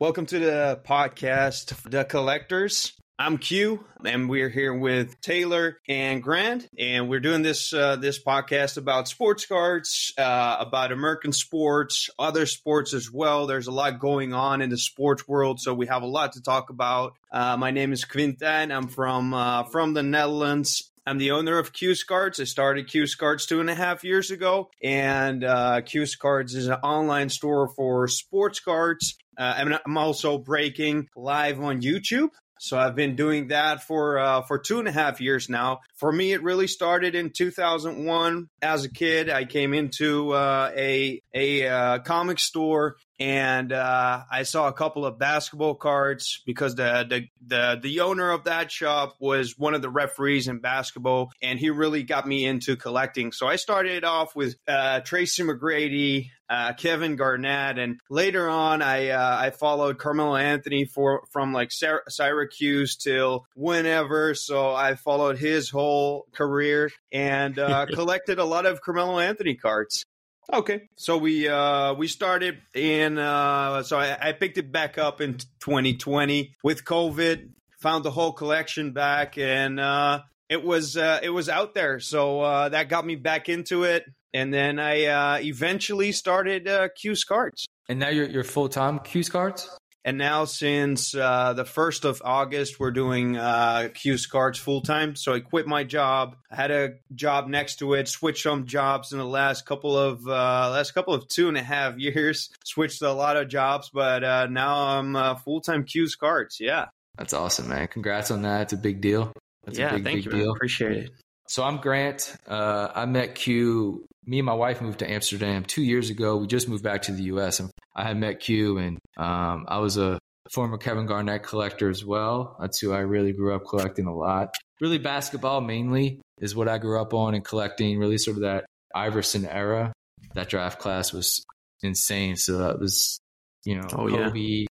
Welcome to the podcast, The Qollectors. I'm Q, and we're here with Taylor and Grant, and we're doing this uh, this podcast about sports cards, uh, about American sports, other sports as well. There's a lot going on in the sports world, so we have a lot to talk about. Uh, my name is Quinten. I'm from uh, from the Netherlands. I'm the owner of Q's Cards. I started Q's Cards two and a half years ago, and uh, Cards is an online store for sports cards. Uh, I'm also breaking live on YouTube. So I've been doing that for uh, for two and a half years now. For me, it really started in 2001. As a kid, I came into uh, a a uh, comic store and uh, I saw a couple of basketball cards because the, the the the owner of that shop was one of the referees in basketball, and he really got me into collecting. So I started off with uh, Tracy McGrady, uh, Kevin Garnett, and later on I uh, I followed Carmelo Anthony for from like Syracuse till whenever. So I followed his whole career and uh, collected a lot of Carmelo Anthony cards. Okay, so we uh, we started in uh, so I, I, picked it back up in 2020 with COVID. Found the whole collection back, and uh, it was uh, it was out there. So uh, that got me back into it, and then I uh, eventually started uh, Q's Cards. And now you're you're full time Q's Cards. And now, since uh, the 1st of August, we're doing uh, Q's cards full time. So I quit my job. I had a job next to it, switched some jobs in the last couple of uh, last couple of two and a half years. Switched a lot of jobs, but uh, now I'm uh, full time Q's cards. Yeah. That's awesome, man. Congrats on that. It's a big deal. That's yeah, a big, thank big you. deal. Appreciate it. So I'm Grant. Uh, I met Q. Me and my wife moved to Amsterdam two years ago. We just moved back to the U.S. and I had met Q, and um, I was a former Kevin Garnett collector as well. That's who I really grew up collecting a lot. Really, basketball mainly is what I grew up on and collecting. Really, sort of that Iverson era. That draft class was insane. So that was, you know, oh, Kobe, yeah.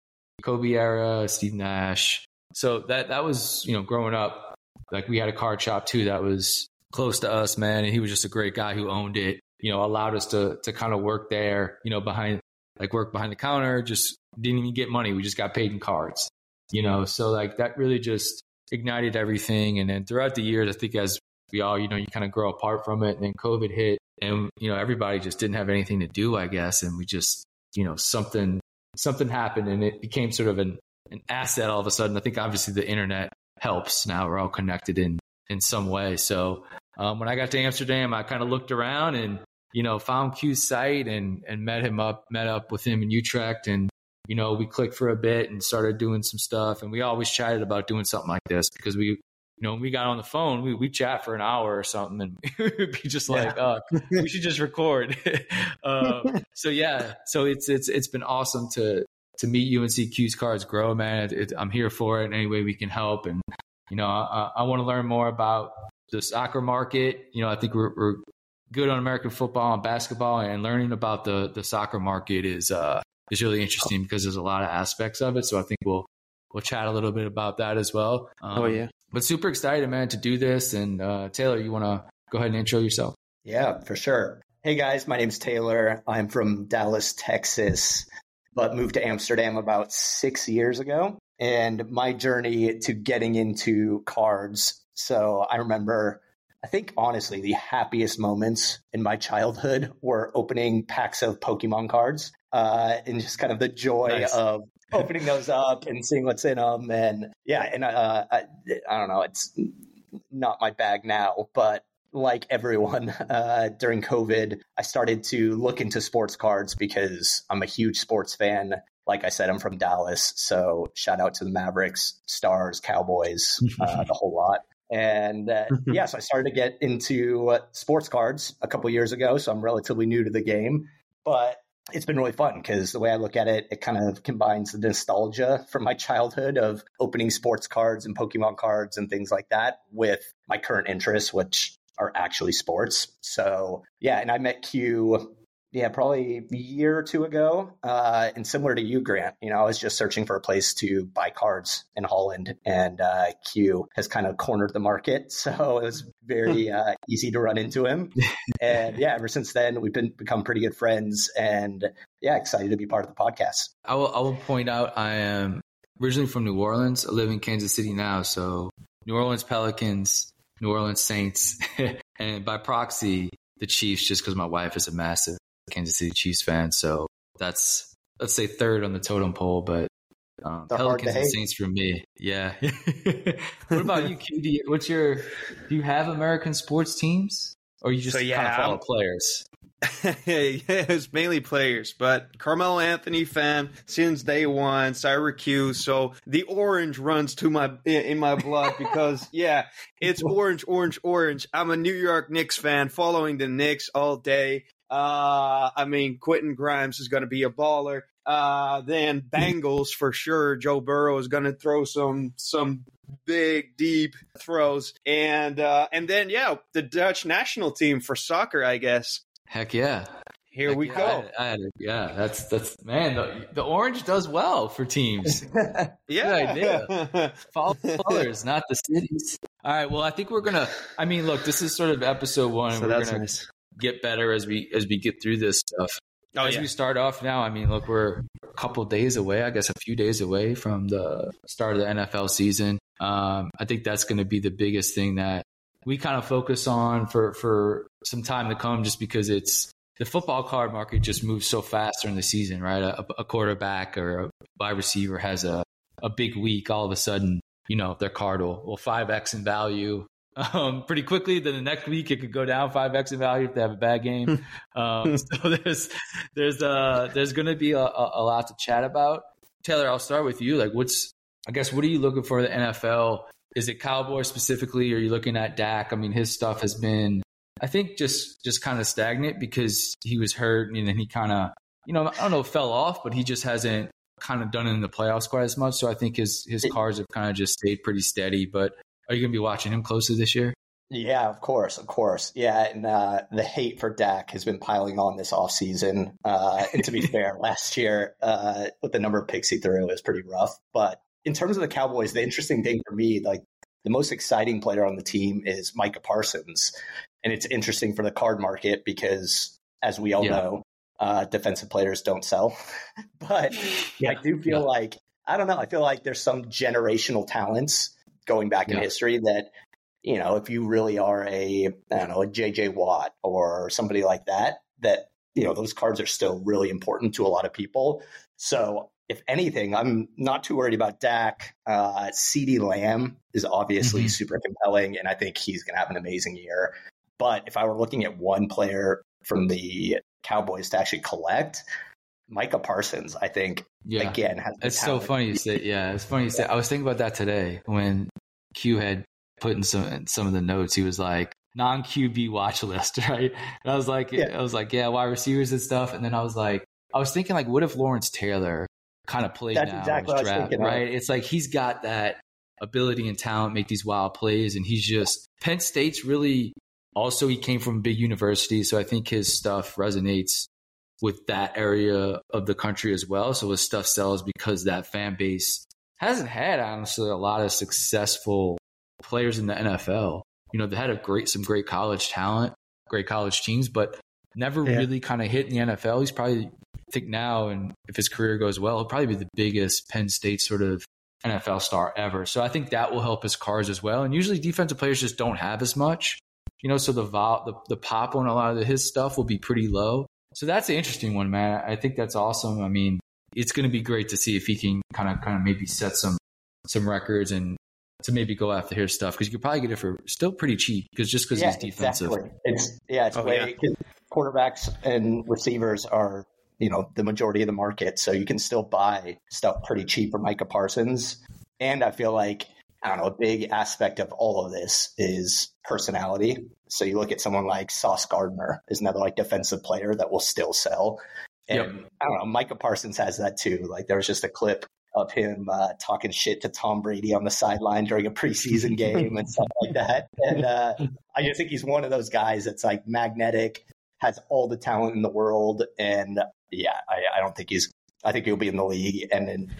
Kobe era, Steve Nash. So that that was, you know, growing up like we had a card shop too that was close to us, man. And he was just a great guy who owned it, you know, allowed us to, to kind of work there, you know, behind, like work behind the counter, just didn't even get money. We just got paid in cards, you know? So like that really just ignited everything. And then throughout the years, I think as we all, you know, you kind of grow apart from it and then COVID hit and, you know, everybody just didn't have anything to do, I guess. And we just, you know, something, something happened and it became sort of an, an asset all of a sudden. I think obviously the internet helps. Now we're all connected in in some way. So um, when I got to Amsterdam, I kind of looked around and you know found Q's site and and met him up, met up with him in Utrecht, and you know we clicked for a bit and started doing some stuff. And we always chatted about doing something like this because we. You know, when we got on the phone, we we chat for an hour or something, and we'd be just like, yeah. "Oh, we should just record." uh, so yeah, so it's it's it's been awesome to to meet you and see Q's cards grow, man. It, it, I'm here for it in any way we can help. And, you know, I, I want to learn more about the soccer market. You know, I think we're, we're, good on American football and basketball and learning about the, the soccer market is, uh, is really interesting because there's a lot of aspects of it. So I think we'll, we'll chat a little bit about that as well. Um, oh yeah. But super excited, man, to do this. And, uh, Taylor, you want to go ahead and intro yourself? Yeah, for sure. Hey guys, my name's Taylor. I'm from Dallas, Texas but moved to Amsterdam about six years ago. And my journey to getting into cards. So I remember, I think honestly, the happiest moments in my childhood were opening packs of Pokemon cards uh, and just kind of the joy nice. of opening those up and seeing what's in them. And yeah, and uh, I, I don't know, it's not my bag now, but like everyone uh, during COVID, I started to look into sports cards because I'm a huge sports fan. Like I said, I'm from Dallas. So shout out to the Mavericks, Stars, Cowboys, uh, the whole lot. And uh, yeah, so I started to get into sports cards a couple years ago. So I'm relatively new to the game, but it's been really fun because the way I look at it, it kind of combines the nostalgia from my childhood of opening sports cards and Pokemon cards and things like that with my current interests, which are actually sports. So yeah, and I met Q yeah, probably a year or two ago. Uh, and similar to you, Grant, you know, I was just searching for a place to buy cards in Holland, and uh, Q has kind of cornered the market. So it was very uh, easy to run into him. and yeah, ever since then, we've been become pretty good friends. And yeah, excited to be part of the podcast. I will, I will point out I am originally from New Orleans. I live in Kansas City now. So New Orleans Pelicans, New Orleans Saints, and by proxy, the Chiefs, just because my wife is a massive Kansas City Chiefs fan. So that's let's say third on the totem pole, but um, Pelicans and Saints for me. Yeah. what about you, QD? What's your? Do you have American sports teams, or you just so, yeah, kind of follow I'm, players? yeah, it's mainly players, but Carmelo Anthony fan since day one, Syracuse. So the orange runs to my in my blood because yeah, it's orange, orange, orange. I'm a New York Knicks fan, following the Knicks all day. Uh, I mean, Quentin Grimes is going to be a baller. Uh, then Bengals for sure. Joe Burrow is going to throw some some big deep throws, and uh, and then yeah, the Dutch national team for soccer, I guess. Heck yeah. Here Heck we yeah. go. I, I, yeah, that's that's man. The, the, orange does well for teams. yeah, Good idea. Follow colors, not the cities. All right. Well, I think we're gonna. I mean, look, this is sort of episode one. So we're gonna nice. Get better as we as we get through this stuff. Oh, as yeah. we start off now, I mean, look, we're a couple days away. I guess a few days away from the start of the NFL season. Um, I think that's going to be the biggest thing that we kind of focus on for for some time to come, just because it's the football card market just moves so fast during the season, right? A, a quarterback or a wide receiver has a a big week, all of a sudden, you know, their card will will five x in value um, pretty quickly. Then the next week it could go down five x in value if they have a bad game. um, so there's there's uh there's going to be a, a, lot to chat about. Taylor, I'll start with you. Like, what's I guess what are you looking for the NFL is it Cowboys specifically? Or are you looking at Dak? I mean, his stuff has been, I think, just just kind of stagnant because he was hurt and then he kind of, you know, I don't know, fell off, but he just hasn't kind of done it in the playoffs quite as much. So I think his his cards have kind of just stayed pretty steady. But are you going to be watching him closely this year? Yeah, of course, of course. Yeah, and uh, the hate for Dak has been piling on this offseason. Uh, and to be fair, last year, uh, with the number of picks he threw, it was pretty rough. But in terms of the Cowboys, the interesting thing for me, like the most exciting player on the team is Micah Parsons. And it's interesting for the card market because, as we all yeah. know, uh, defensive players don't sell. but yeah. I do feel yeah. like, I don't know, I feel like there's some generational talents going back in history that, you know, if you really are a, I don't know, a JJ Watt or somebody like that, that, you know, those cards are still really important to a lot of people. So if anything, I'm not too worried about Dak. Uh, CeeDee Lamb is obviously mm-hmm. super compelling, and I think he's going to have an amazing year. But if I were looking at one player from the Cowboys to actually collect, Micah Parsons, I think, yeah. again, has. It's so funny you say. Yeah, it's funny you say. I was thinking about that today when Q had put in some in some of the notes. He was like non QB watch list, right? And I was like, yeah. I was like, yeah, wide receivers and stuff. And then I was like, I was thinking like, what if Lawrence Taylor kind of played That's now exactly draft, right? Of. It's like he's got that ability and talent, make these wild plays, and he's just Penn State's really also he came from a big university, so I think his stuff resonates with that area of the country as well. So his stuff sells because that fan base hasn't had honestly a lot of successful players in the NFL. You know, they had a great some great college talent, great college teams, but never yeah. really kind of hit in the NFL. He's probably I think now, and if his career goes well, he'll probably be the biggest Penn State sort of NFL star ever. So I think that will help his cars as well. And usually defensive players just don't have as much, you know, so the vol, the, the pop on a lot of his stuff will be pretty low. So that's an interesting one, man. I think that's awesome. I mean, it's going to be great to see if he can kind of, kind of maybe set some, some records and to maybe go after his stuff because you could probably get it for still pretty cheap because just because yeah, he's defensive. Exactly. It's yeah, it's oh, way yeah. quarterbacks and receivers are you know the majority of the market. So you can still buy stuff pretty cheap for Micah Parsons. And I feel like I don't know, a big aspect of all of this is personality. So you look at someone like Sauce Gardner is another like defensive player that will still sell. And yep. I don't know, Micah Parsons has that too. Like there was just a clip of him uh, talking shit to Tom Brady on the sideline during a preseason game and stuff like that. And uh, I just think he's one of those guys that's like magnetic has all the talent in the world. And yeah, I, I don't think he's, I think he'll be in the league and an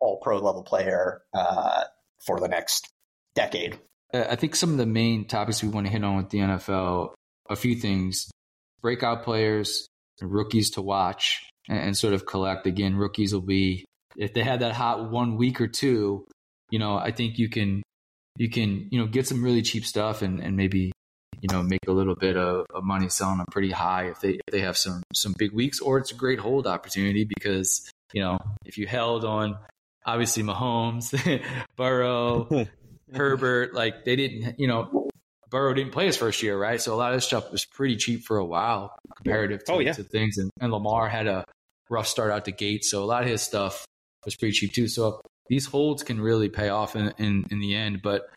all pro level player uh, for the next decade. Uh, I think some of the main topics we want to hit on with the NFL, a few things breakout players, rookies to watch, and, and sort of collect. Again, rookies will be, if they had that hot one week or two, you know, I think you can, you can, you know, get some really cheap stuff and, and maybe you know make a little bit of, of, money selling them pretty high if they if they have some some big weeks or it's a great hold opportunity because you know if you held on obviously Mahomes, Burrow, Herbert, like they didn't you know Burrow didn't play his first year, right? So a lot of this stuff was pretty cheap for a while comparative to, oh, yeah. to things. And, and Lamar had a rough start out the gate. So a lot of his stuff was pretty cheap too. So these holds can really pay off in, in, in the end. But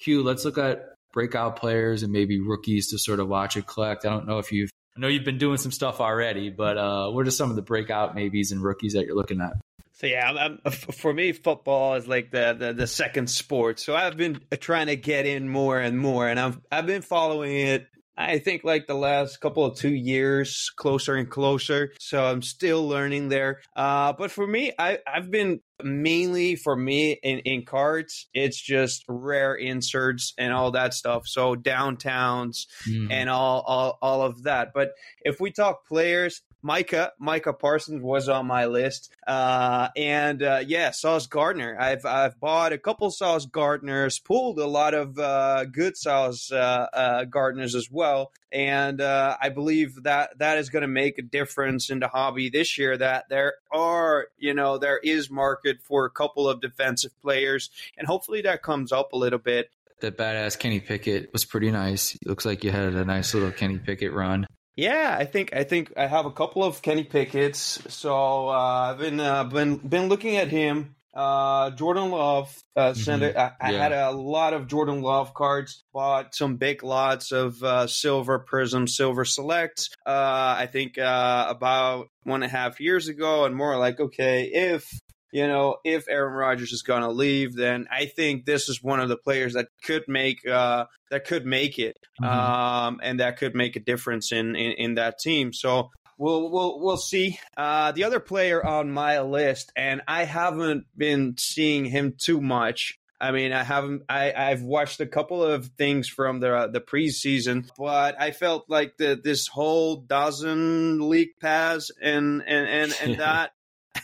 Q, let's look at breakout players and maybe rookies to sort of watch and collect. I don't know if you've I know you've been doing some stuff already, but uh, what are some of the breakout maybes and rookies that you're looking at? So yeah, I'm, I'm, for me, football is like the, the, the second sport. So I've been trying to get in more and more, and I've I've been following it I think like the last couple of two years, closer and closer. So I'm still learning there. Uh, but for me, I, I've been mainly for me in, in cards, it's just rare inserts and all that stuff. So downtowns mm. and all, all all of that. But if we talk players, Micah, Micah Parsons was on my list. Uh, and uh, yeah, Sauce Gardner. I've I've bought a couple Sauce Gardners, pulled a lot of uh, good Sauce uh, uh, Gardners as well. And uh, I believe that that is going to make a difference in the hobby this year. That there are, you know, there is market for a couple of defensive players, and hopefully that comes up a little bit that badass Kenny Pickett was pretty nice. Looks like you had a nice little Kenny Pickett run. Yeah, I think I think I have a couple of Kenny Pickett's. So uh, I've been uh, been been looking at him. Uh, Jordan Love uh, mm-hmm. I, I had a lot of Jordan Love cards. Bought some big lots of uh, Silver Prism, Silver Select. Uh, I think uh, about one and a half years ago, and more like okay, if you know, if Aaron Rodgers is going to leave, then I think this is one of the players that could make uh, that could make it, mm-hmm. um, and that could make a difference in, in, in that team. So we'll we'll we'll see. Uh, the other player on my list, and I haven't been seeing him too much. I mean, I haven't. I I've watched a couple of things from the uh, the preseason, but I felt like the this whole DAZN league pass and and and and that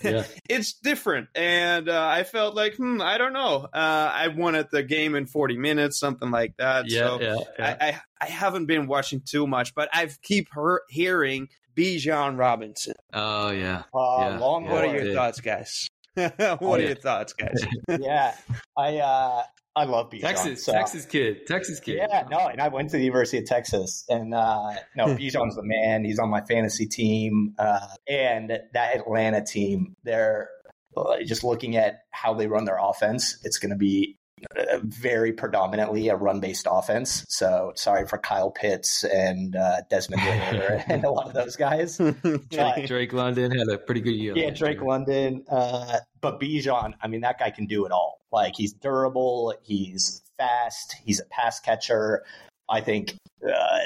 yeah. it's different. And uh, I felt like, hmm, I don't know. Uh, I wanted the game in 40 minutes, something like that. Yeah, so yeah, yeah. I, I, I, haven't been watching too much, but I keep her- hearing Bijan Robinson. Oh, yeah. Uh, yeah. Long what are your thoughts, guys? what are your thoughts, guys? yeah, I uh, I love Bijan. Texas, so. Texas kid, Texas kid. Yeah, no, and I went to the University of Texas, and uh, no, Bijan's the man. He's on my fantasy team, uh, and that Atlanta team. They're uh, just looking at how they run their offense. It's going to be very predominantly a run based offense. So sorry for Kyle Pitts and uh, Desmond Ridder and a lot of those guys. Drake, Drake, London had a pretty good year. Yeah, Drake year. London. Uh, but Bijan, I mean, that guy can do it all. Like he's durable, he's fast, he's a pass catcher. I think uh,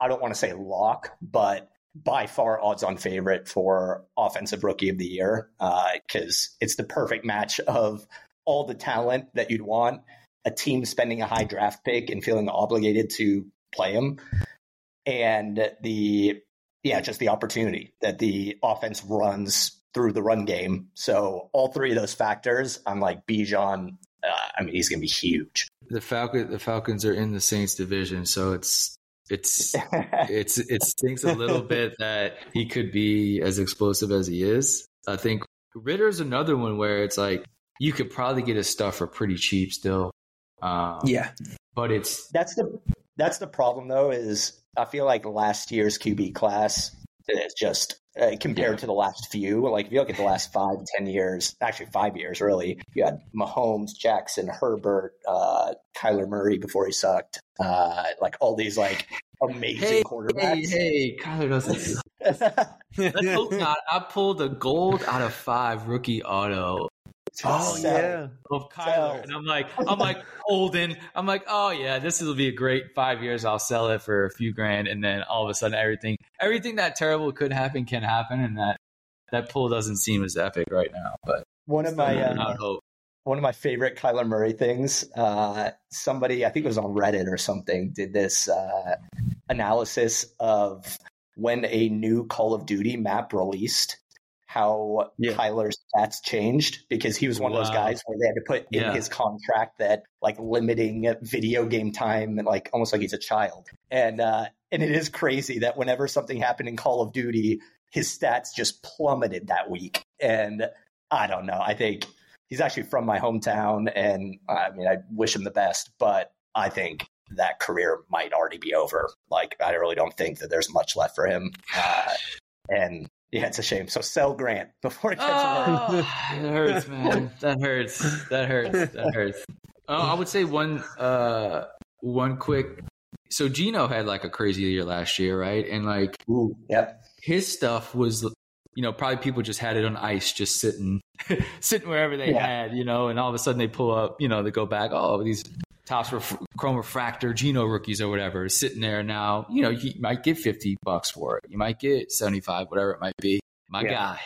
I don't want to say lock, but by far odds on favorite for offensive rookie of the year because uh, it's the perfect match of all the talent that you'd want, a team spending a high draft pick and feeling obligated to play him, and the yeah, just the opportunity that the offense runs through the run game. So all three of those factors, I'm like Bijan. Uh, I mean, he's going to be huge. The Falcon, the Falcons are in the Saints division, so it's it's it's it stinks a little bit that he could be as explosive as he is. I think Ridder's another one where it's like you could probably get his stuff for pretty cheap still. Um, yeah, but it's that's the that's the problem though. Is I feel like last year's QB class is just uh, compared yeah. to the last few. Like if you look at the last five, ten years, actually five years, really, you had Mahomes, Jackson, Herbert, uh, Kyler Murray before he sucked. Uh, like all these like amazing hey, quarterbacks. Hey, hey, Kyler doesn't. Let's hope not. I pulled a gold out of five rookie auto Oh yeah, of Kyler, and I'm like, I'm like Holden. I'm like, oh yeah, this will be a great five years. I'll sell it for a few grand, and then all of a sudden, everything everything that terrible could happen can happen, and that that pull doesn't seem as epic right now. But one of my uh, one of my favorite Kyler Murray things. Uh, somebody, I think it was on Reddit or something, did this uh, analysis of when a new Call of Duty map released, how yeah. Kyler's stats changed because he was one wow. of those guys where they had to put in yeah. his contract that like limiting video game time and like almost like he's a child. And uh, and it is crazy that whenever something happened in Call of Duty, his stats just plummeted that week. And I don't know. I think he's actually from my hometown, and I mean, I wish him the best, but I think that career might already be over. Like, I really don't think that there's much left for him. Uh, and yeah, it's a shame. So sell Grant before it gets oh, worse. That hurts, man. That hurts. That hurts. That hurts. Oh, I would say one uh one quick so Geno had like a crazy year last year, right? And like Ooh, yep. his stuff was you know, probably people just had it on ice, just sitting, sitting wherever they yeah. had, you know, and all of a sudden they pull up, you know, they go back, oh, these Topps ref- chrome refractor Geno rookies or whatever is sitting there now. You know, you might get 50 bucks for it. You might get 75, whatever it might be. My yeah. guy,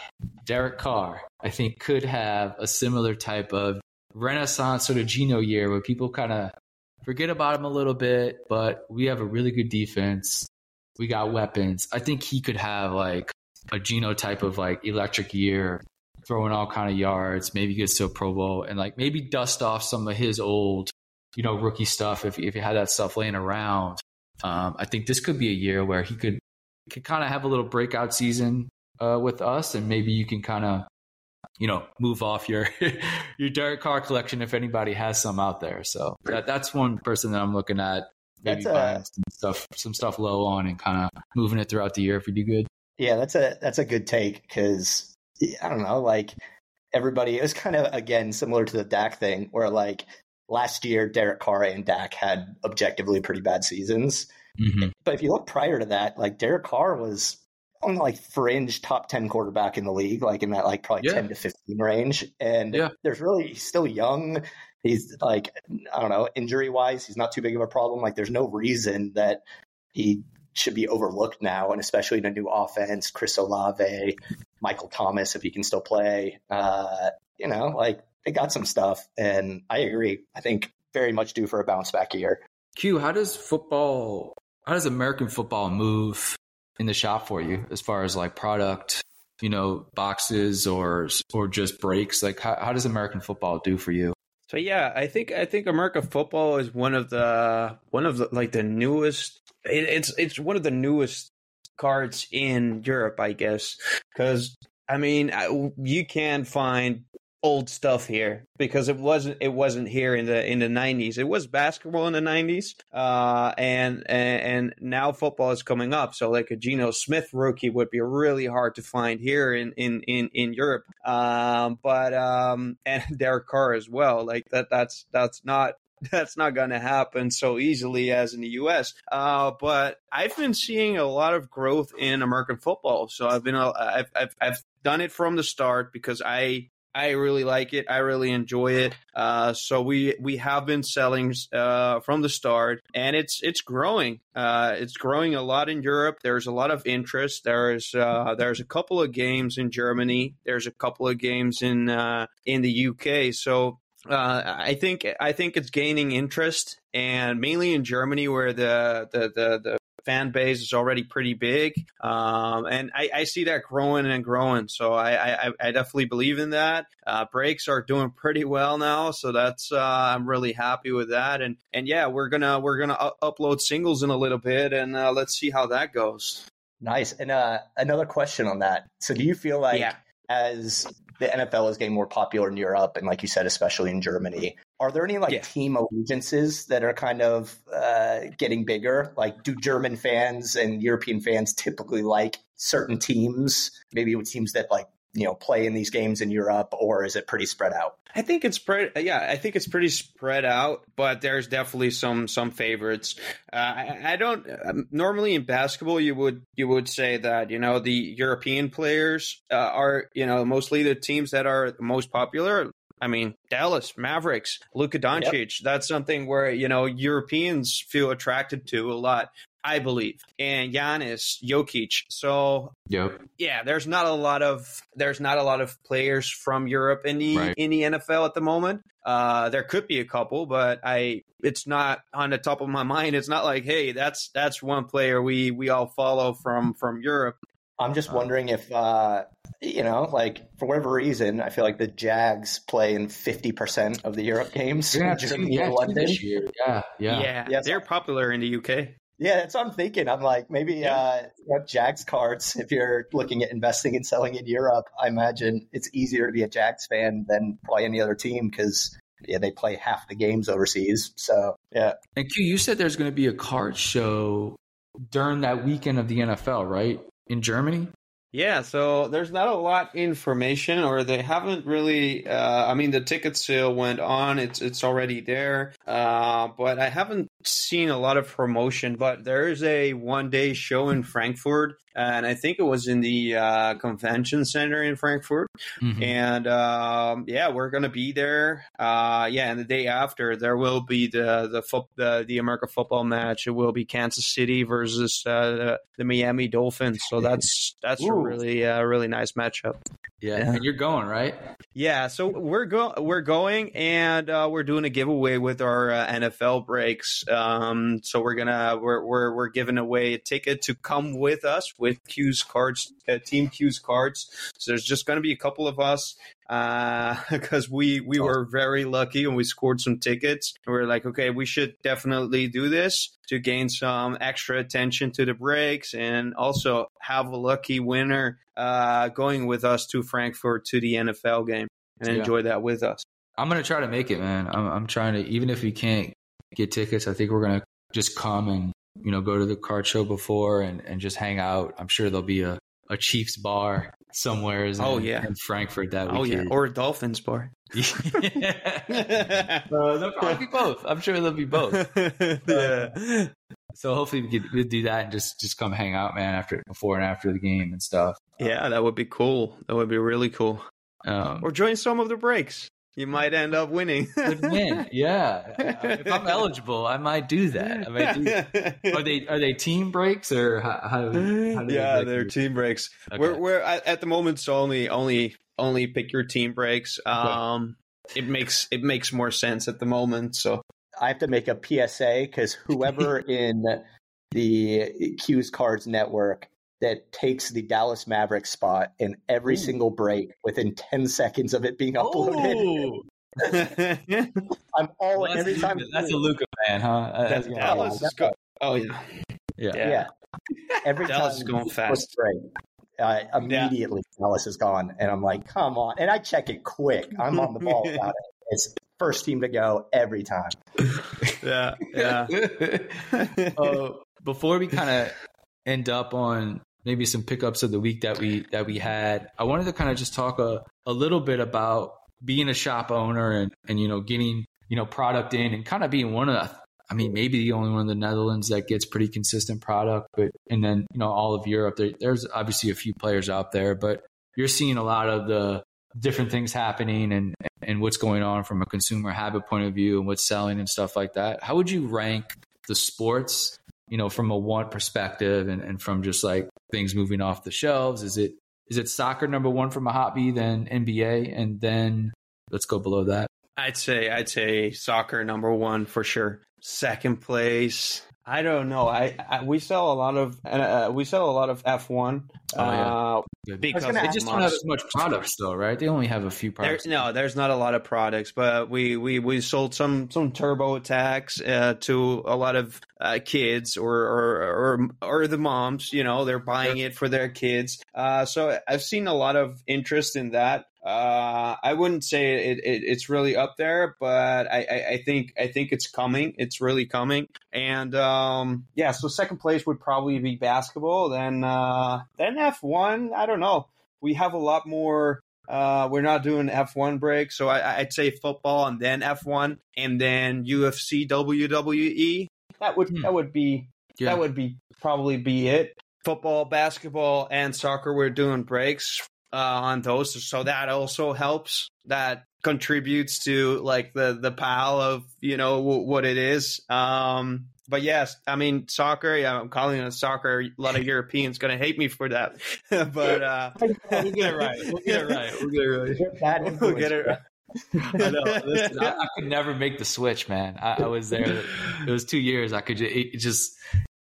Derek Carr, I think could have a similar type of renaissance sort of Geno year where people kind of forget about him a little bit, but we have a really good defense. We got weapons. I think he could have like a Geno type of like electric year, throwing all kind of yards, maybe gets to a Pro Bowl and like maybe dust off some of his old, you know, rookie stuff if if he had that stuff laying around. Um, I think this could be a year where he could could kind of have a little breakout season uh, with us, and maybe you can kind of you know move off your your Derek Carr collection if anybody has some out there. So that, that's one person that I'm looking at. Maybe buying a, some stuff some stuff low on and kind of moving it throughout the year if we do good. Yeah, that's a that's a good take because I don't know, like everybody. It was kind of again similar to the Dak thing, where like last year Derek Carr and Dak had objectively pretty bad seasons. Mm-hmm. But if you look prior to that, like Derek Carr was on like fringe top 10 quarterback in the league, like in that like probably yeah. 10 to 15 range. And yeah. there's really, he's still young. He's like, I don't know, injury wise, he's not too big of a problem. Like there's no reason that he should be overlooked now, and especially in a new offense. Chris Olave, Michael Thomas, if he can still play. Uh, you know, like they got some stuff, and I agree. I think very much due for a bounce back year. Q, how does football, how does American football move in the shop for you as far as like product, you know, boxes or or just breaks? Like, how, how does American football do for you? So yeah, I think I think American football is one of the one of the like the newest it, it's it's one of the newest cards in Europe, I guess, because I mean you can find old stuff here because it wasn't it wasn't here in the in the 90s it was basketball in the 90s uh, and, and and now football is coming up so like a Geno Smith rookie would be really hard to find here in in in, in Europe um, but um, and Derek Carr as well like that that's that's not that's not going to happen so easily as in the U.S. Uh, but I've been seeing a lot of growth in American football. So I've been I've I've, I've done it from the start because I I really like it. I really enjoy it. Uh, so we we have been selling uh, from the start, and it's it's growing. Uh, it's growing a lot in Europe. There's a lot of interest. There's uh, there's a couple of games in Germany. There's a couple of games in uh, in the UK. So uh, I think I think it's gaining interest, and mainly in Germany, where the the the, the fan base is already pretty big, um, and I, I, see that growing and growing. So I, I, I definitely believe in that. Uh, breaks are doing pretty well now, so that's uh, I'm really happy with that. And and yeah, we're gonna we're gonna u- upload singles in a little bit, and uh, let's see how that goes. Nice. And uh, another question on that. So do you feel like yeah. as the NFL is getting more popular in Europe, and like you said, especially in Germany. Are there any like yeah. team allegiances that are kind of uh, getting bigger? Like, do German fans and European fans typically like certain teams? Maybe with teams that like you know play in these games in Europe, or is it pretty spread out? I think it's pretty. Yeah, I think it's pretty spread out, but there's definitely some some favorites. Uh, I, I, don't um, normally in basketball you would you would say that you know the European players uh, are you know mostly the teams that are most popular. I mean, Dallas Mavericks, Luka Doncic. Yep. That's something where you know Europeans feel attracted to a lot. I believe, and Giannis, Jokic. So Yep. yeah, there's not a lot of there's not a lot of players from Europe in the Right. in the NFL at the moment. Uh, there could be a couple, but I it's not on the top of my mind. It's not like, hey, that's that's one player we we all follow from from Europe. I'm just Um, wondering if, uh, you know, like for whatever reason, I feel like the Jags play in 50% of the Europe games. You're gonna have in two, yeah, and two London. this year. Yeah, yeah. Yeah, Yes. they're popular in the UK. Yeah, that's what I'm thinking. I'm like, maybe Yeah. uh, you know, Jags cards, if you're looking at investing and selling in Europe, I imagine it's easier to be a Jags fan than probably any other team because, yeah, they play half the games overseas. So, yeah. And Q, you said there's going to be a card show during that weekend of the NFL, right? In Germany? Yeah, so there's not a lot information, or they haven't really. Uh, I mean, the ticket sale went on; it's it's already there, uh, but I haven't seen a lot of promotion. But there is a one day show in Frankfurt, and I think it was in the uh, convention center in Frankfurt. Mhm. And um, yeah, we're gonna be there. Uh, yeah, and the day after there will be the the fo- the, the America football match. It will be Kansas City versus uh, the, the Miami Dolphins. So that's that's a really uh, really nice matchup. Yeah. Yeah. And you're going, right? Yeah, so we're go we're going and uh, we're doing a giveaway with our uh, NFL breaks. Um, so we're gonna we're, we're we're giving away a ticket to come with us with Q's cards, uh, Team Q's cards. So there's just gonna be a couple of us because we we were very lucky and we scored some tickets. And we are like, okay, we should definitely do this to gain some extra attention to the breaks and also have a lucky winner uh, going with us to Frankfurt to the NFL game and Yeah. enjoy that with us. I'm going to try to make it, man. I'm, I'm trying to, even if we can't get tickets, I think we're going to just come and, you know, go to the card show before and, and just hang out. I'm sure there'll be a, a Chiefs bar somewhere in, Oh, yeah. in Frankfurt that weekend. Oh yeah, or a Dolphins bar. yeah. Uh, probably be both. I'm sure there'll be both. yeah. So hopefully we could we'll do that and just just come hang out, man, after before and after the game and stuff. yeah, that would be cool. That would be really cool. Um, Or join some of the breaks. You might end up winning. good win, yeah. If I'm eligible, I might do that. I might do. Are they are they team breaks or how? how, how do yeah, break they're team breaks. Okay. We're we're at at the moment so only only only pick your team breaks. Um, it makes it makes more sense at the moment. So I have to make a PSA because whoever in the Q's Cards network that takes the Dallas Mavericks spot in every Ooh. single break within 10 seconds of it being uploaded, I'm all well, that's, every a time. Luka, that's a Luka fan, huh? Uh, That's yeah, Dallas is go. Oh yeah, yeah. yeah. Yeah. Every Dallas time is going fast. puts break, uh, immediately Dallas is gone. And I'm like, come on. And I check it quick. I'm on the ball about it. It's first team to go every time. yeah, yeah. uh, before we kind of end up on maybe some pickups of the week that we that we had, I wanted to kind of just talk a, a little bit about being a shop owner and and you know getting you know product in and kind of being one of the, I mean maybe the only one in the Netherlands that gets pretty consistent product, but and then you know all of Europe there, there's obviously a few players out there, but you're seeing a lot of the different things happening and and what's going on from a consumer habit point of view and what's selling and stuff like that. How would you rank the sports, you know, from a one perspective and, and from just like things moving off the shelves? Is it is it soccer number one from a hobby, then NBA, and then let's go below that? I'd say I'd say soccer number one for sure. Second place. I don't know. I, I we sell a lot of uh, we sell a lot of F one. Oh, yeah. uh, because gonna They just don't have as much products though, right? They only have a few There, products. no, there's not a lot of products, but we we, we sold some some Turbo Attax uh, to a lot of uh, kids or, or or or the moms. You know, they're buying it for their kids. Uh, so I've seen a lot of interest in that. Uh, I wouldn't say it, it, it's really up there, but I, I, I think I think it's coming. It's really coming, and um, yeah. So second place would probably be basketball. Then uh, then F one. I don't know. We have a lot more uh, we're not doing F1 break, so I, I'd say football and then F1 and then UFC, WWE. That would Hmm. that would be Yeah. that would be probably be it. Football, basketball, and soccer. We're doing breaks. uh, on those, so that also helps. That contributes to like the the pile of you know w- what it is. Um, but yes, I mean soccer. Yeah, I'm calling it soccer. A lot of Europeans going to hate me for that, but uh, we'll get it right. We'll get it right. We'll get it right. We'll get it right. I know. Listen, I, I, could never make the switch, man. I, I, was there. It was two years. I could just, it just,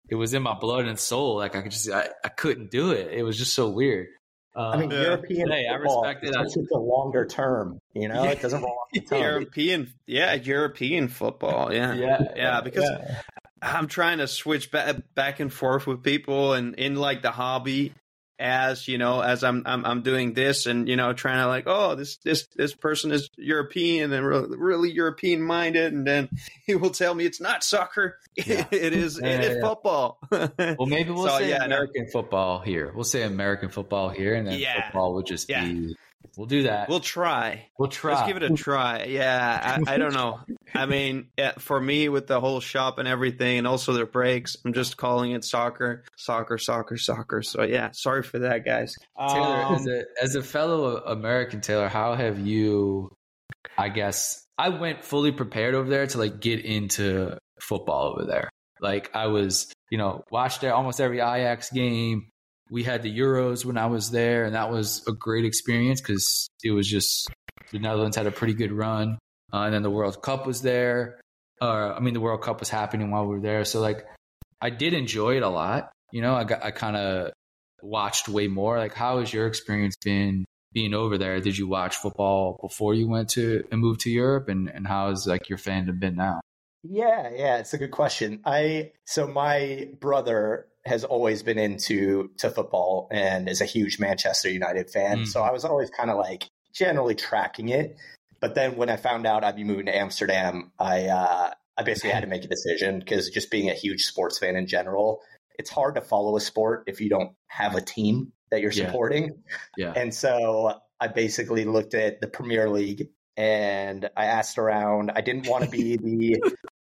it was in my blood and soul. Like I could just, I, I couldn't do it. It was just so weird. Uh, I mean, yeah. European hey, football, I respect it. It's a longer term, you know. It doesn't roll European, yeah, European football, yeah, yeah, yeah. Because yeah. I'm trying to switch back back and forth with people, and in like the hobby, as you know as I'm, I'm I'm doing this and you know trying to like oh this this this person is European and really, really European minded and then he will tell me it's not soccer yeah. it is yeah, it is yeah. football well maybe we'll so, say American no. football here we'll say American football here and then football would just be We'll do that. We'll try. We'll try. Let's give it a try. Yeah, I, I don't know. I mean, yeah, for me, with the whole shop and everything, and also their breaks, I'm just calling it soccer, soccer, soccer, soccer. So yeah, sorry for that, guys. Taylor, um, as a as a fellow American, Taylor, how have you? I guess I went fully prepared over there to like get into football over there. Like I was, you know, watched almost every Ajax game we had the Euros when I was there, and that was a great experience because it was just the Netherlands had a pretty good run, uh, and then the World Cup was there. Uh, I mean, the World Cup was happening while we were there, so like I did enjoy it a lot. You know, I I kind of watched way more. Like, how has your experience been being over there? Did you watch football before you went to and moved to Europe, and and how has like your fandom been now? Yeah, yeah, it's a good question. I so my brother has always been into to football and is a huge Manchester United fan. Mm. So I was always kind of like generally tracking it. But then when I found out I'd be moving to Amsterdam, I uh, I basically had to make a decision because just being a huge sports fan in general, it's hard to follow a sport if you don't have a team that you're supporting. Yeah. yeah. And so I basically looked at the Premier League and I asked around. I didn't want to be the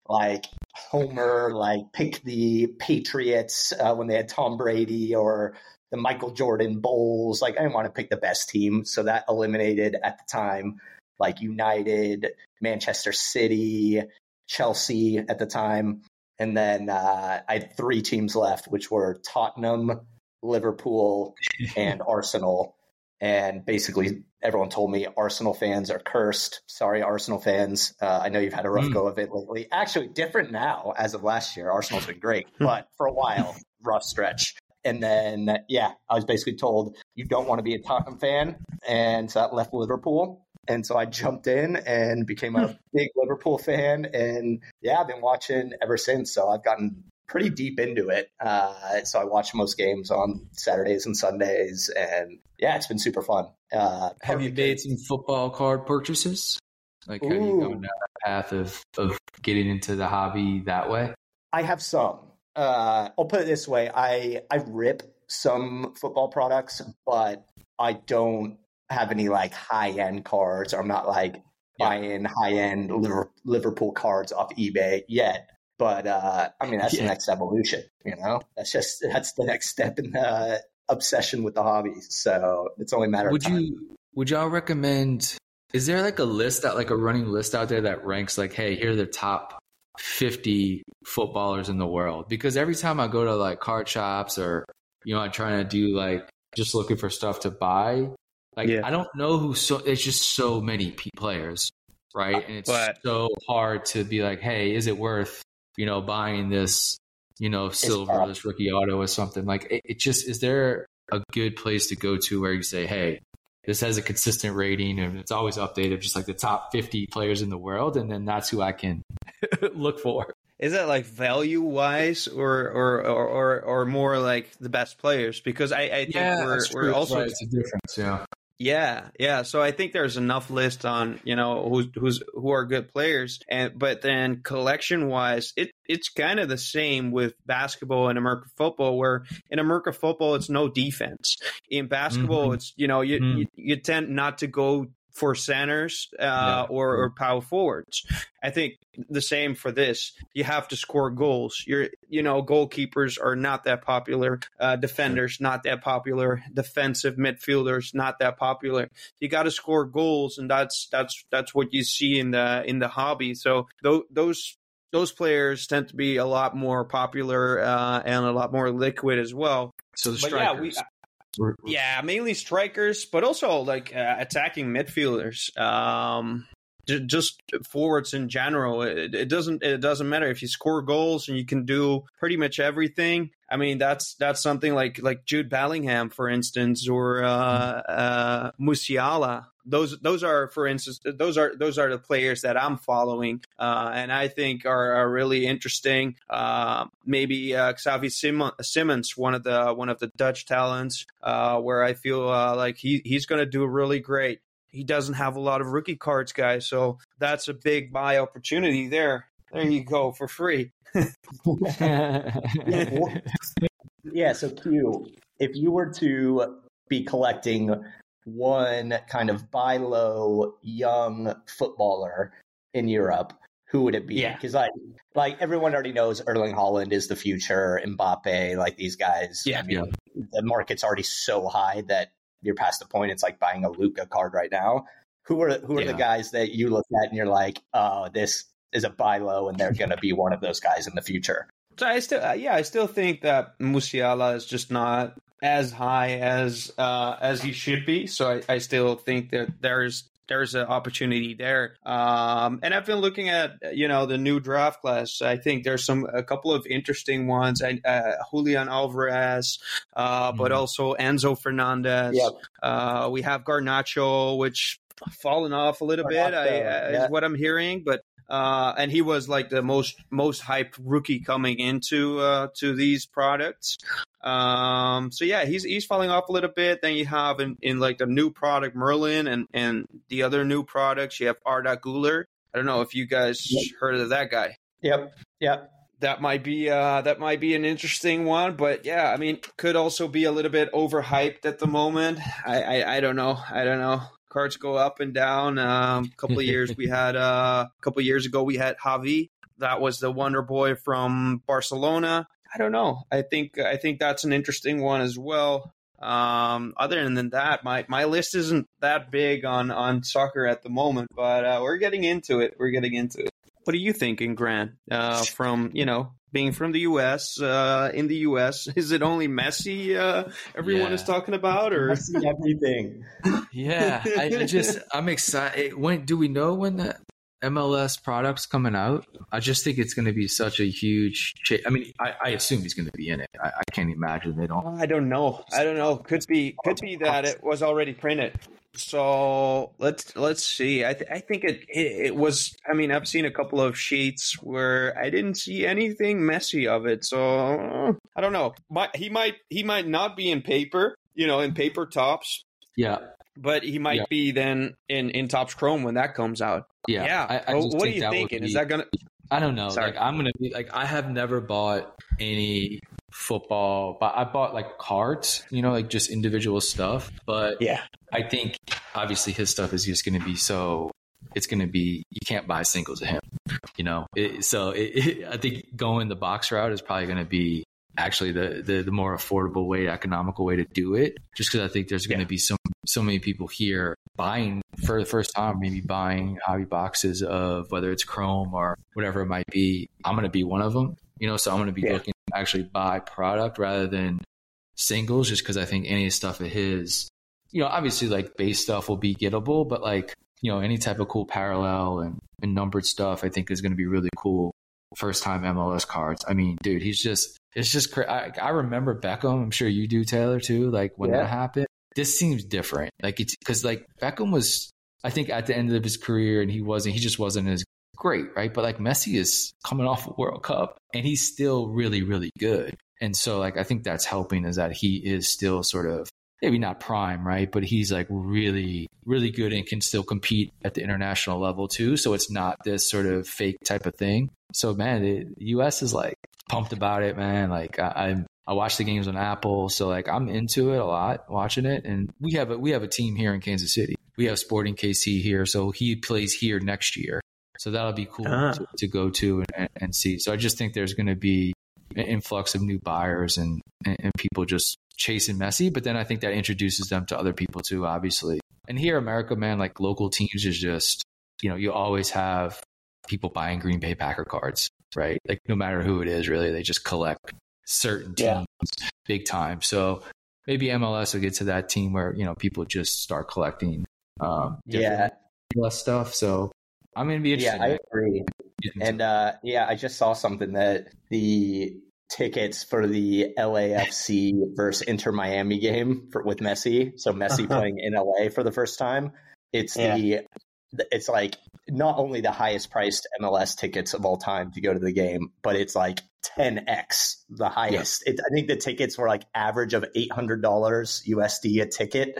like Homer, like pick the Patriots uh, when they had Tom Brady or the Michael Jordan Bulls. Like I didn't want to pick the best team, so that eliminated at the time like United, Manchester City, Chelsea at the time, and then uh, I had three teams left, which were Tottenham, Liverpool, and Arsenal. And basically, everyone told me Arsenal fans are cursed. Sorry, Arsenal fans. Uh, I know you've had a rough mm. go of it lately. Actually, different now as of last year. Arsenal's been great, but for a while, rough stretch. And then, yeah, I was basically told you don't want to be a Tottenham fan, and so that left Liverpool. And so I jumped in and became a big Liverpool fan, and yeah, I've been watching ever since. So I've gotten pretty deep into it. Uh, so I watch most games on Saturdays and Sundays, and yeah, it's been super fun. Uh, have you made some football card purchases? Like, how you going down that path of of getting into the hobby that way? I have some. Uh, I'll put it this way: I I rip some football products, but I don't have any like high end cards. I'm not like yeah. buying high end Liverpool cards off eBay yet. But uh, I mean, that's yeah. the next evolution. You know, that's just that's the next step in the obsession with the hobby. So it's only a matter. Of Would you would y'all recommend? Is there like a list out, like a running list out there that ranks like, hey, here are the top 50 footballers in the world? Because every time I go to like card shops or you know, I'm trying to do like just looking for stuff to buy. Like yeah. I don't know who so it's just so many p- players, right? And it's but, so hard to be like, hey, is it worth you know, buying this, you know, silver, this rookie auto or something. Like it, it just is there a good place to go to where you say, hey, this has a consistent rating and it's always updated, just like the top 50 players in the world. And then that's who I can look for. Is that like value wise or, or, or, or, or, more like the best players? Because I, I think yeah, we're, we're also. Right. It's a difference. Yeah. Yeah, yeah. So I think there's enough list on you know who's who's who are good players, and but then collection wise, it it's kind of the same with basketball and American football, where in American football it's no defense. In basketball, mm-hmm. it's you know you, mm-hmm. you, you tend not to go for centers uh, yeah. or, or power forwards. I think the same for this. You have to score goals. You're, you know, goalkeepers are not that popular. Uh, defenders not that popular. Defensive midfielders not that popular. You got to score goals, and that's that's that's what you see in the in the hobby. So th- those those players tend to be a lot more popular uh, and a lot more liquid as well. So the strikers. Yeah, we, yeah, mainly strikers, but also like uh, attacking midfielders. Um, just forwards in general. It, it, doesn't it doesn't matter if you score goals and you can do pretty much everything. I mean that's that's something like like Jude Bellingham, for instance, or uh, uh, Musiala. Those those are, for instance, those are those are the players that I'm following, uh, and I think are, are really interesting. Uh, maybe uh, Xavi Sim- Simons, one of the one of the Dutch talents, uh, where I feel uh, like he he's going to do really great he doesn't have a lot of rookie cards, guys. So that's a big buy opportunity there. There you go for free. yeah, so Q, if you were to be collecting one kind of buy low young footballer in Europe, who would it be? Yeah. Because like like everyone already knows Erling Haaland is the future, Mbappe, like these guys. Yeah. I mean, yeah. the market's already so high that you're past the point. It's like buying a Luka card right now. Who are who are yeah. the guys that you look at and you're like, oh, this is a buy low, and they're going to be one of those guys in the future. So I still, uh, yeah, I still think that Musiala is just not as high as uh, as he should be. So I, I still think that there's there's an opportunity there. Um, and I've been looking at you know the new draft class. I think there's some a couple of interesting ones. I, uh, Julian Alvarez, uh, mm-hmm. but also Enzo Fernandez. Yep. Uh, we have Garnacho, which fallen off a little bit. I, uh, yeah. Is what I'm hearing, but uh, and he was like the most most hyped rookie coming into uh, to these products. Um, so yeah, he's he's falling off a little bit. Then you have in, in like the new product Merlin and and the other new products you have Arda Güler. I don't know if you guys yep. heard of that guy. Yep. Yep. That might be uh, that might be an interesting one, but yeah, I mean, could also be a little bit overhyped at the moment. I, I, I don't know. I don't know cards go up and down. Um, a couple of years we had uh, a couple of years ago we had Gavi. That was the Wonder Boy from Barcelona. I don't know. I think I think that's an interesting one as well. Um, other than that, my, my list isn't that big on, on soccer at the moment, but uh, we're getting into it. We're getting into it. What are you thinking, Grant? Uh, from you know being from the U.S. Uh, in the U.S. Is it only Messi uh, everyone yeah. is talking about, or Messi everything? yeah, I, I, just I'm excited. When do we know when the MLS product's coming out? I just think it's going to be such a huge. Cha- I mean, I, I, assume he's going to be in it. I, I, can't imagine they don't. I don't know. I don't know. Could be. Could be that it was already printed. So let's let's see. I th- I think it, it, it was. I mean, I've seen a couple of sheets where I didn't see anything Messi of it. So I don't know. But he might he might not be in paper. You know, in paper Topps. Yeah. But he might yeah. be then in in Topps Chrome when that comes out. Yeah. Yeah. I, I what are you thinking? Be, Is that gonna? I don't know. Sorry. Like I'm gonna be like I have never bought any football, but I bought like cards, you know, like just individual stuff. But yeah, I think obviously his stuff is just going to be so. It's going to be you can't buy singles of him, you know. It, so it, it, I think going the box route is probably going to be actually the, the, the more affordable way, economical way to do it. Just because I think there's going to yeah. be so so many people here buying for the first time, maybe buying hobby boxes of whether it's Chrome or whatever it might be. I'm going to be one of them, you know. So I'm going to be yeah. looking to actually buy product rather than singles, just because I think any stuff of his, you know, obviously like base stuff will be gettable, but like you know any type of cool parallel and, and numbered stuff, I think is going to be really cool. First time MLS cards. I mean, dude, he's just it's just cra- I, I remember Beckham. I'm sure you do, Taylor, too. Like when yeah. that happened, this seems different. Like it's because like Beckham was, I think, at the end of his career, and he wasn't. He just wasn't as great, right? But like Messi is coming off a World Cup, and he's still really, really good. And so, like, I think that's helping is that he is still sort of maybe not prime, right? But he's like really, really good and can still compete at the international level too. So it's not this sort of fake type of thing. So man, the U.S. is like pumped about it, man. Like I, I watch the games on Apple, so like I'm into it a lot, watching it. And we have a we have a team here in Kansas City we have Sporting KC here, so he plays here next year. So that'll be cool Ah. to, to go to and, and see. So I just think there's going to be an influx of new buyers and and people just chasing Messi. But then I think that introduces them to other people too, obviously. And here, America, man, like local teams is just you know you always have people buying Green Bay Packer cards, right? Like no matter who it is, really, they just collect certain teams Yeah. big time. So maybe MLS will get to that team where you know people just start collecting um, Yeah, MLS stuff. So I'm gonna be interested. yeah. I agree. And uh, yeah, I just saw something that the tickets for the LAFC versus Inter Miami game for, with Messi, so Messi uh-huh. playing in LA for the first time, it's the it's like not only the highest priced MLS tickets of all time to go to the game, but it's like 10x the highest. It, I think the tickets were like average of $800 USD a ticket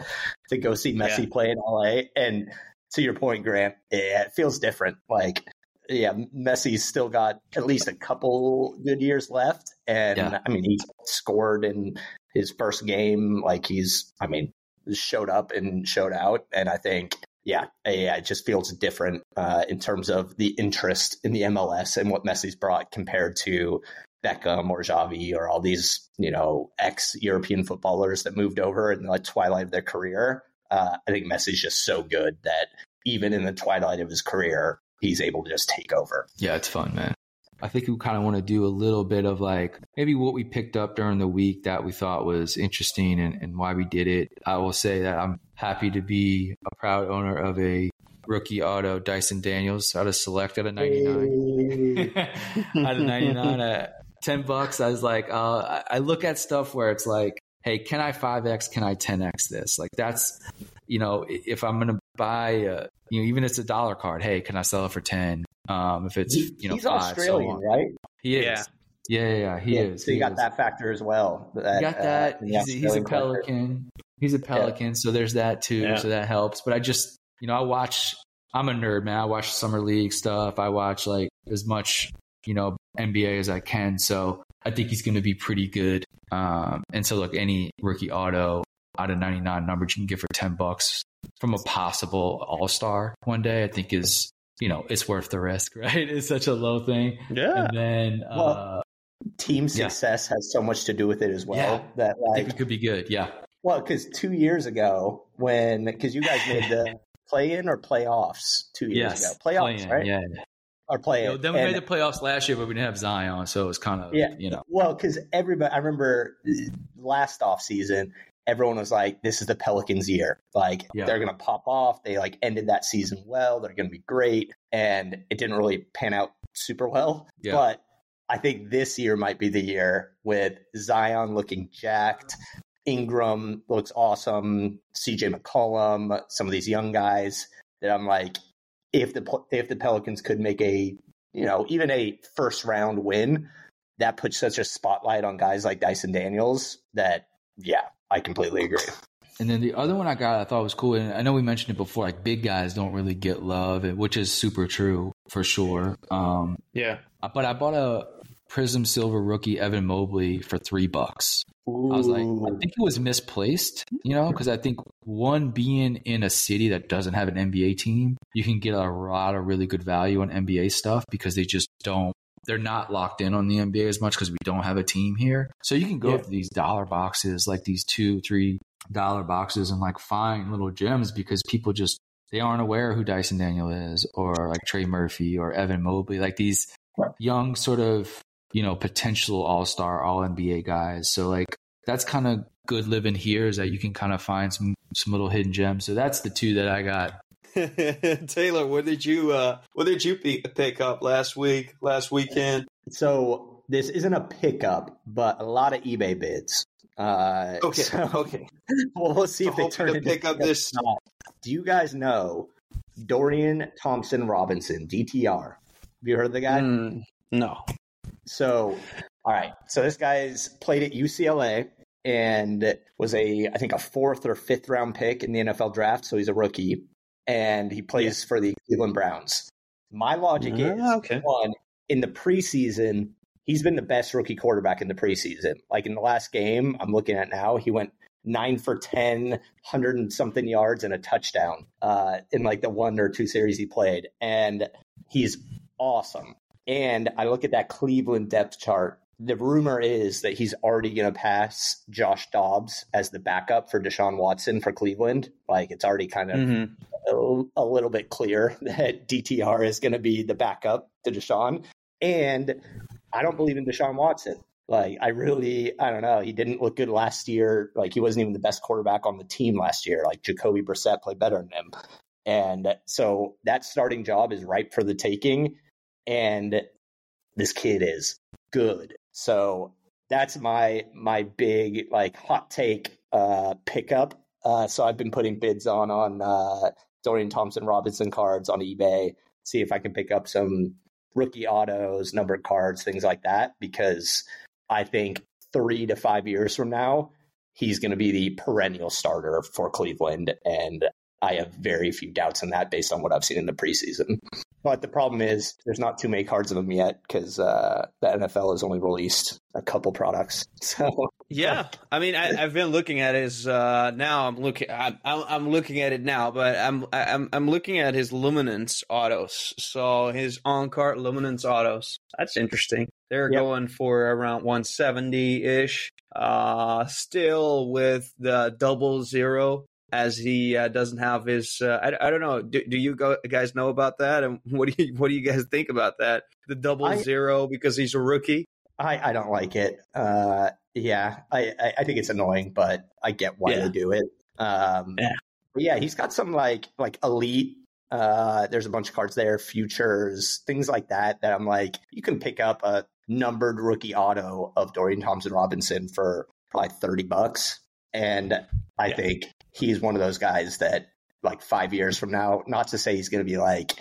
to go see Messi Yeah. play in LA. And to your point, Grant, yeah, it feels different. Like, yeah, Messi's still got at least a couple good years left. And Yeah. I mean, he scored in his first game. Like, he's, I mean, showed up and showed out. And I think, yeah, yeah, it just feels different uh, in terms of the interest in the MLS and what Messi's brought compared to Beckham or Xavi or all these, you know, ex European footballers that moved over in the like, twilight of their career. Uh, I think Messi's just so good that even in the twilight of his career, he's able to just take over. yeah, it's fun, man. I think we kind of want to do a little bit of like maybe what we picked up during the week that we thought was interesting and, and why we did it. I will say that I'm happy to be a proud owner of a rookie auto Dyson Daniels out of select at a 99. out of 99 at 10 bucks i was like uh, I- i look at stuff where it's like hey can i 5x can i 10x this like that's you know if i'm gonna buy a, you know even if it's a dollar card hey can i sell it for 10 um if it's He- you know he's five, so Australian, on. right? he is Yeah. yeah yeah, yeah he Yeah, is So you he got is. that factor as well. You That, got uh, that. in the he's, a, he's a Australian collector. pelican. He's a pelican, so there's that too. Yeah. So that helps. But I just, you know, I watch. I'm a nerd, man. I watch summer league stuff. I watch like as much, you know, NBA as I can. So I think he's going to be pretty good. Um, and so look, any rookie auto out of 99 numbers you can get for 10 bucks from a possible All Star one day, I think is. You know, it's worth the risk, right? It's such a low thing. Yeah. And then, uh, Well, Team Yeah. success has so much to do with it as well. Yeah. That I like, think it could be good. Yeah. well, because two years ago, when because you guys made the play in or playoffs two years Yes. ago, playoffs, Play-in, right? Yeah. Or play You know, then we And- made the playoffs last year, but we didn't have Zion, so it was kind of Yeah. you know Well, because everybody, I remember uh, last off season, everyone was like, "This is the Pelicans' year. Like Yeah. they're going to pop off." They like ended that season well. They're going to be great, and it didn't really pan out super well. Yeah. But I think this year might be the year with Zion looking jacked. Ingram looks awesome. CJ McCollum, some of these young guys that I'm like, if the if the Pelicans could make a you know even a first round win, that puts such a spotlight on guys like Dyson Daniels that yeah, I completely agree. And then the other one I got, I thought was cool, and I know we mentioned it before. Like big guys don't really get love, which is super true for sure. Um, Yeah. but I bought a Prism Silver rookie Evan Mobley for three bucks. I was like, I think it was misplaced, you know, because I think one being in a city that doesn't have an NBA team, you can get a lot of really good value on NBA stuff because they just don't. They're not locked in on the NBA as much because we don't have a team here. So you can go Yeah. to these dollar boxes, like these two, three dollar boxes, and like find little gems because people just they aren't aware who Dyson Daniel is, or like Trey Murphy or Evan Mobley, like these young sort of you know potential All Star, All NBA guys. So like that's kind of good living here is that you can kind of find some some little hidden gems. So that's the two that I got. Taylor, what did you uh what did you pe- pick up last week, last weekend? So this isn't a pickup, but a lot of eBay bids. Uh, Okay, so- okay. well, we'll see So if they hoping turn to into pick up this- or not. Do you guys know Dorian Thompson Robinson, DTR? Have you heard of the guy? Mm, no. So, all right. So this guy's played at UCLA and was a, I think, a fourth or fifth round pick in the NFL draft. So he's a rookie, and he plays for the Cleveland Browns. My logic is Ah, okay. one in the preseason. He's been the best rookie quarterback in the preseason. Like in the last game, I'm looking at now, he went nine for 10, 100 and something yards and a touchdown uh, in like the one or two series he played. And he's awesome. And I look at that Cleveland depth chart. The rumor is that he's already going to pass Josh Dobbs as the backup for Deshaun Watson for Cleveland. Like it's already kind of mm-hmm. A, little bit clear that DTR is going to be the backup to Deshaun. And I don't believe in Deshaun Watson. Like I really, I don't know. He didn't look good last year. Like he wasn't even the best quarterback on the team last year. Like Jacoby Brissett played better than him, and so that starting job is ripe for the taking. And this kid is good. So that's my my big like hot take uh, pickup. Uh, so I've been putting bids on on uh, Dorian Thompson Robinson cards on eBay. See if I can pick up some rookie autos, numbered cards, things like that, because I think three to five years from now, he's going to be the perennial starter for Cleveland. And I have very few doubts in that based on what I've seen in the preseason. But the problem is there's not too many cards of them yet because uh, the NFL has only released a couple products. So yeah, I mean, I, have been looking at his uh, now. I'm looking. I'm, I'm looking at it now, but I'm I'm I'm looking at his luminance autos. So his on cart luminance autos. That's interesting. They're yep. going for around 170 ish. Uh, still with the double zero as he uh, doesn't have his. Uh, I, I don't know. Do, do you go, guys know about that? And what do you what do you guys think about that? The double I, zero because he's a rookie. I, I don't like it. Uh, yeah, I, I think it's annoying, but I get why yeah. they do it. Um, yeah. yeah, he's got some like like elite. Uh, there's a bunch of cards there, futures, things like that. That I'm like, you can pick up a numbered rookie auto of Dorian Thompson Robinson for probably thirty bucks, and I yeah. think he's one of those guys that like five years from now, not to say he's going to be like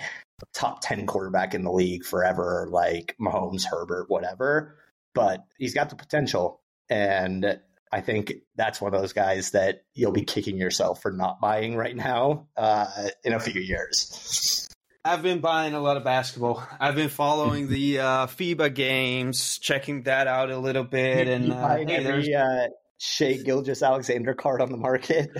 top 10 quarterback in the league forever, like Mahomes, Herbert, whatever, but he's got the potential. And I think that's one of those guys that you'll be kicking yourself for not buying right now uh, in a few years. I've been buying a lot of basketball. I've been following the uh, FIBA games, checking that out a little bit, and uh, hey, every, uh, Shai Gilgeous Alexander card on the market.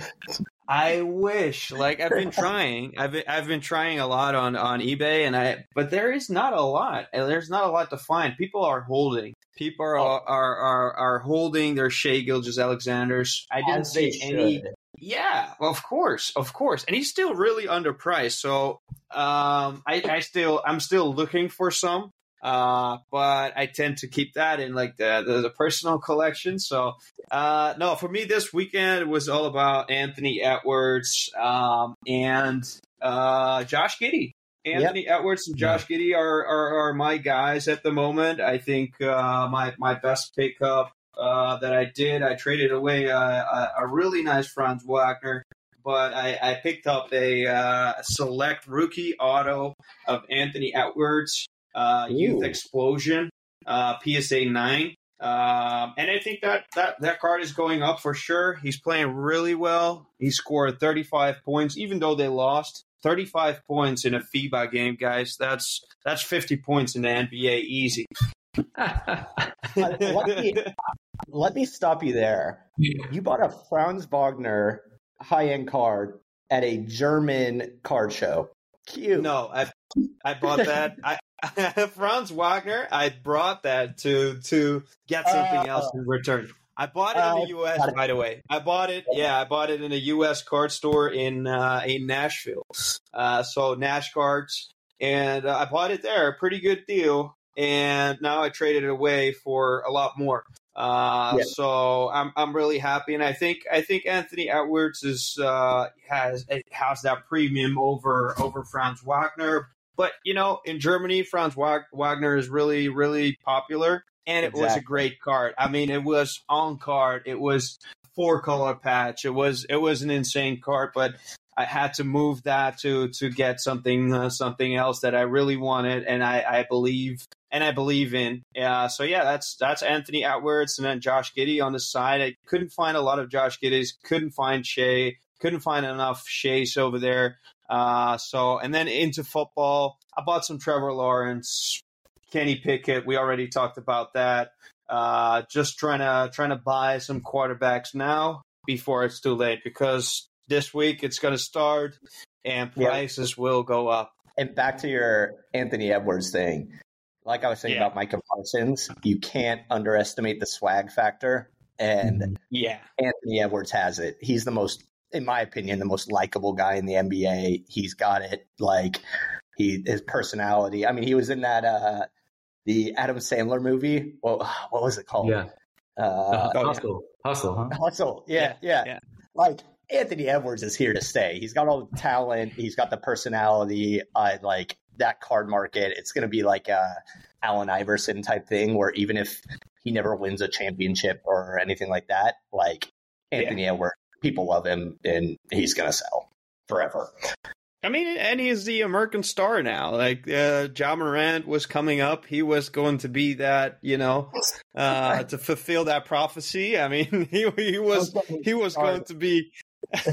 I wish. Like I've been trying. I've been I've been trying a lot on on eBay and I but there is not a lot. There's not a lot to find. People are holding. People are oh. are, are are holding their Shai Gilgeous Alexanders. I didn't As see any yeah, of course, of course, and he's still really underpriced. So, um, I, I still, I'm still looking for some. Uh, but I tend to keep that in like the, the, the personal collection. So, uh, no, for me, this weekend was all about Anthony Edwards, um, and, uh, Josh Giddey. Anthony yep. Edwards and Josh yeah. Giddey are, are, are, my guys at the moment. I think, uh, my, my best pickup, uh, that I did, I traded away a, a, a really nice Franz Wagner but I, I, picked up a uh, select rookie auto of Anthony Edwards uh, Youth Explosion, uh, PSA 9. Uh, and I think that, that that card is going up for sure. He's playing really well. He scored 35 points, even though they lost. 35 points in a FIBA game, guys. That's that's 50 points in the NBA easy. let, me, let me stop you there. You bought a Franz Wagner high end card at a German card show. Cute. No, I I bought that. I Franz Wagner, I brought that to to get something uh, else in return. I bought it uh, in the uh, U.S. By the way, I bought it. Yeah, I bought it in a U.S. card store in uh, in Nashville. Uh, so Nash Cards, and uh, I bought it there. Pretty good deal. And now I traded it away for a lot more. Uh, yeah. So I'm I'm really happy, and I think I think Anthony Edwards is uh, has has that premium over over Franz Wagner. But you know, in Germany, Franz Wagner is really really popular, and it exactly. was a great card. I mean, it was on card. It was four color patch. It was it was an insane card, but I had to move that to to get something uh, something else that I really wanted, and I, I believe and I believe in. Uh, so yeah, that's that's Anthony Edwards and then Josh Giddey on the side. I couldn't find a lot of Josh Giddey's, couldn't find Shai, couldn't find enough Shai's over there. Uh, so and then into football, I bought some Trevor Lawrence, Kenny Pickett. We already talked about that. Uh, just trying to trying to buy some quarterbacks now. before it's too late because this week it's going to start and prices yeah. will go up. And back to your Anthony Edwards thing. Like I was saying yeah. about Micah Parsons, you can't underestimate the swag factor. And yeah, Anthony Edwards has it. He's the most, in my opinion, the most likable guy in the NBA. He's got it. Like he, his personality. I mean, he was in that uh the Adam Sandler movie. Well, what was it called? Yeah. Uh, uh, oh, hustle, yeah. hustle, huh? Hustle. Yeah, yeah, yeah, Like Anthony Edwards is here to stay. He's got all the talent. He's got the personality. I like that card market. It's going to be like a Allen Iverson type thing, where even if he never wins a championship or anything like that, like Anthony yeah. Edwards, people love him, and he's going to sell forever. I mean, and he's the American star now. Like uh, Ja Morant was coming up, he was going to be that, you know, uh, to fulfill that prophecy. I mean, he he was he was going to be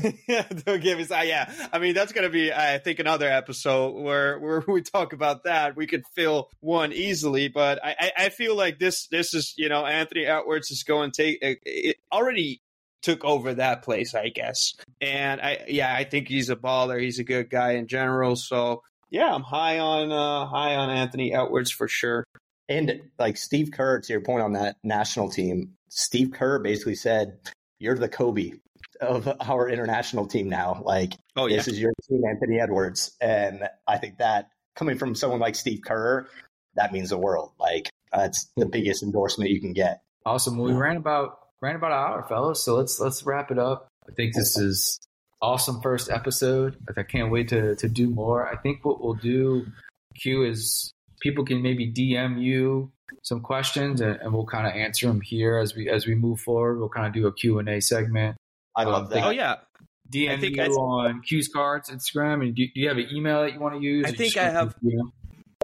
Don't give us. Uh, yeah, I mean that's going to be, I think, another episode where where we talk about that. We could fill one easily, but I I feel like this this is you know Anthony Edwards is going to take it already took over that place, I guess. And I yeah, I think he's a baller. He's a good guy in general. So yeah, I'm high on uh high on Anthony Edwards for sure. And like Steve Kerr, to your point on that national team, Steve Kerr basically said, "You're the Kobe of our international team now. Like, oh, yeah. this is your team, Anthony Edwards. And I think that coming from someone like Steve Kerr, that means the world. Like, that's the biggest endorsement you can get. Awesome. Well, we ran about ran about an hour, fellas. So let's let's wrap it up. I think this is awesome first episode. I can't wait to to do more. I think what we'll do, Q, is people can maybe DM you some questions and, and we'll kind of answer them here as we as we move forward. We'll kind of do a Q and A segment. I love um, that. Oh yeah. DM I think you on Q's cards Instagram, and do, do, you have an email that you want to use? I think I have.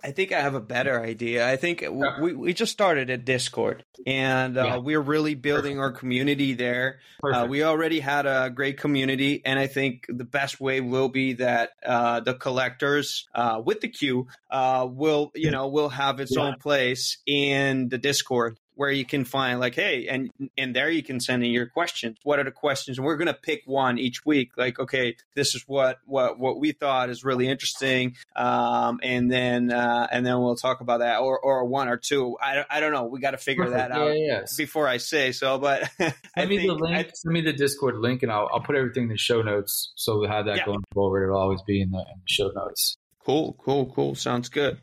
I think I have a better idea. I think we, we just started a Discord and uh, yeah. we're really building Perfect. our community there. Uh, we already had a great community, and I think the best way will be that uh, the Qollectors uh, with the Q uh, will, you know, will have its yeah. own place in the Discord where you can find like, hey, and and there you can send in your questions. What are the questions? And we're gonna pick one each week. Like, okay, this is what what what we thought is really interesting, um, and then uh, and then we'll talk about that, or or one or two. I, I don't know. We got to figure that out yeah, before I say so. But send me the link. I, send me the Discord link, and I'll I'll put everything in the show notes so we have that yeah. going forward. It'll always be in the, in the show notes. Cool, cool, cool. Sounds good.